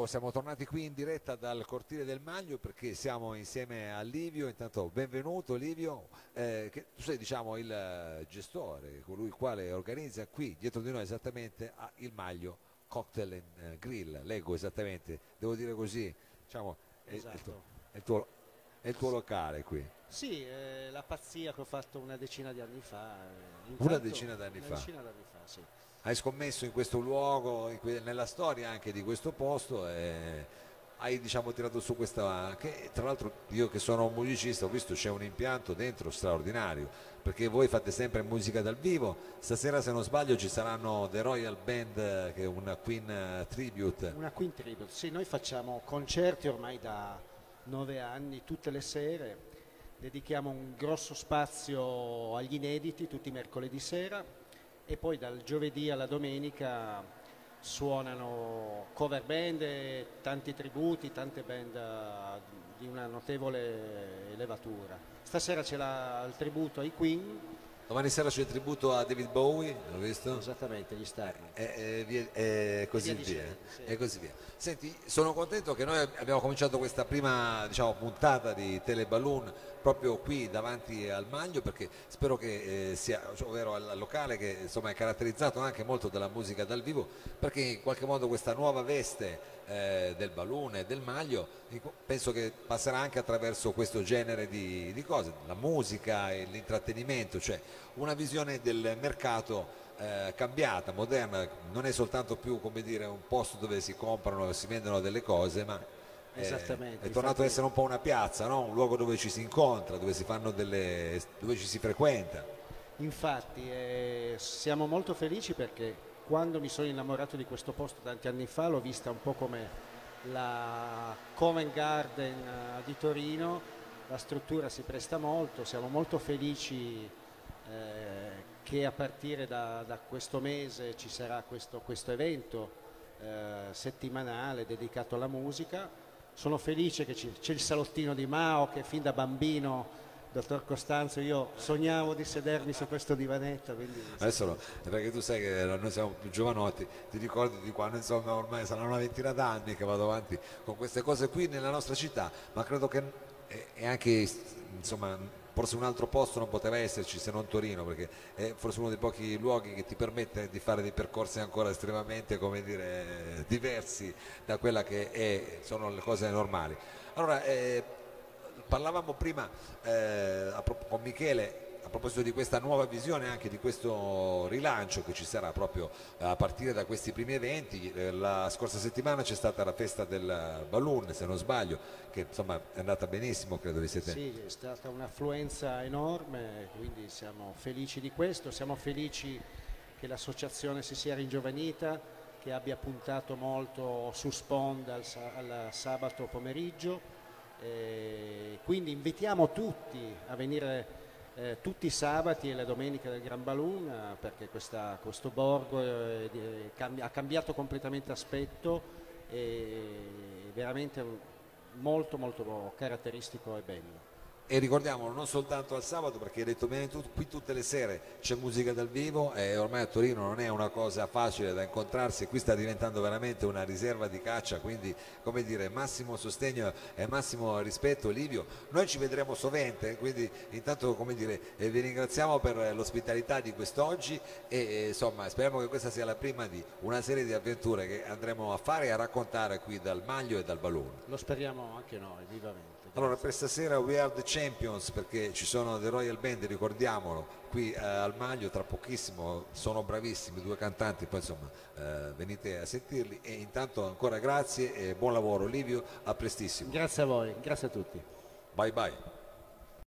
Siamo, siamo tornati qui in diretta dal cortile del Maglio perché siamo insieme a Livio. Intanto benvenuto Livio, eh, che tu sei diciamo il eh, gestore, colui il quale organizza qui dietro di noi esattamente il Maglio Cocktail and eh, Grill. Leggo esattamente, devo dire così, diciamo, è, è il tuo- Esatto. è il tuo, è il tuo locale qui. Sì, eh, la pazzia che ho fatto una decina di anni fa. eh, Una intanto- decina d'anni una fa. decina d'anni fa, sì. Hai scommesso in questo luogo, in que- nella storia anche di questo posto e hai diciamo tirato su questa che tra l'altro io che sono un musicista ho visto c'è un impianto dentro straordinario perché voi fate sempre musica dal vivo stasera se non sbaglio ci saranno The Royal Band che è una Queen eh, Tribute Una Queen Tribute. Sì, noi facciamo concerti ormai da nove anni, tutte le sere. Dedichiamo un grosso spazio agli inediti tutti i mercoledì sera e poi dal giovedì alla domenica suonano cover band, tanti tributi, tante band eh, di una notevole elevatura. Stasera c'è la- il tributo ai Queen, domani sera c'è il tributo a David Bowie l'ho visto? esattamente gli esterni. e, e via- e così via via, sì. e così via. Senti, sono contento che noi abbiamo cominciato questa prima diciamo, puntata di Teleballoon proprio qui davanti al Maglio perché spero che eh, sia, ovvero al locale che insomma è caratterizzato anche molto dalla musica dal vivo perché in qualche modo questa nuova veste eh, del balloon e del maglio penso che passerà anche attraverso questo genere di, di cose, la musica e l'intrattenimento, cioè una visione del mercato eh, cambiata, moderna, non è soltanto più come dire un posto dove si comprano e si vendono delle cose, ma eh, è tornato ad essere un po' una piazza, no? un luogo dove ci si incontra, dove si fanno delle dove ci si frequenta. Infatti eh, siamo molto felici perché quando mi sono innamorato di questo posto tanti anni fa l'ho vista un po' come la Covent Garden eh, di Torino, la struttura si presta molto, siamo molto felici eh, che a partire da, da questo mese ci sarà questo, questo evento eh, settimanale dedicato alla musica. Sono felice che ci- c'è il salottino di Mao che fin da bambino Dottor Costanzo, io sognavo di sedermi su questo divanetto, quindi Adesso no, perché tu sai che noi siamo più giovanotti, ti ricordi di quando insomma ormai saranno una ventina d'anni che vado avanti con queste cose qui nella nostra città, ma credo che è anche insomma forse un altro posto non poteva esserci se non Torino, perché è forse uno dei pochi luoghi che ti permette di fare dei percorsi ancora estremamente dire diversi da quella che è- sono le cose normali. Allora, eh, parlavamo prima eh, con Michele a proposito di questa nuova visione anche di questo rilancio che ci sarà proprio a partire da questi primi eventi Eh, la scorsa settimana c'è stata la festa del balloon se non sbaglio che insomma è andata benissimo credo vi siete sì, è stata un'affluenza enorme, quindi siamo felici di questo, siamo felici che l'associazione si sia ringiovanita, che abbia puntato molto su Sponda al, al sabato pomeriggio, e quindi invitiamo tutti a venire eh, tutti i sabati e le domeniche del Gran Balloon eh, perché questa- questo borgo eh, cambi- ha cambiato completamente aspetto e veramente molto molto caratteristico e bello. E ricordiamolo non soltanto al sabato perché hai detto bene tu qui tutte le sere c'è musica dal vivo e ormai a Torino non è una cosa facile da incontrarsi qui sta diventando veramente una riserva di caccia quindi come dire massimo sostegno e massimo rispetto Livio noi ci vedremo sovente quindi intanto come dire eh, vi ringraziamo per l'ospitalità di quest'oggi e eh, insomma speriamo che questa sia la prima di una serie di avventure che andremo a fare e a raccontare qui dal Maglio e dal Balloon Lo speriamo anche noi, vivamente. Allora per stasera We Are the Champions perché ci sono The Royal Band, ricordiamolo, qui eh, al Maglio tra pochissimo, sono bravissimi due cantanti, poi insomma eh, venite a sentirli e intanto ancora grazie e buon lavoro Livio, a prestissimo. Grazie a voi, grazie a tutti. Bye bye.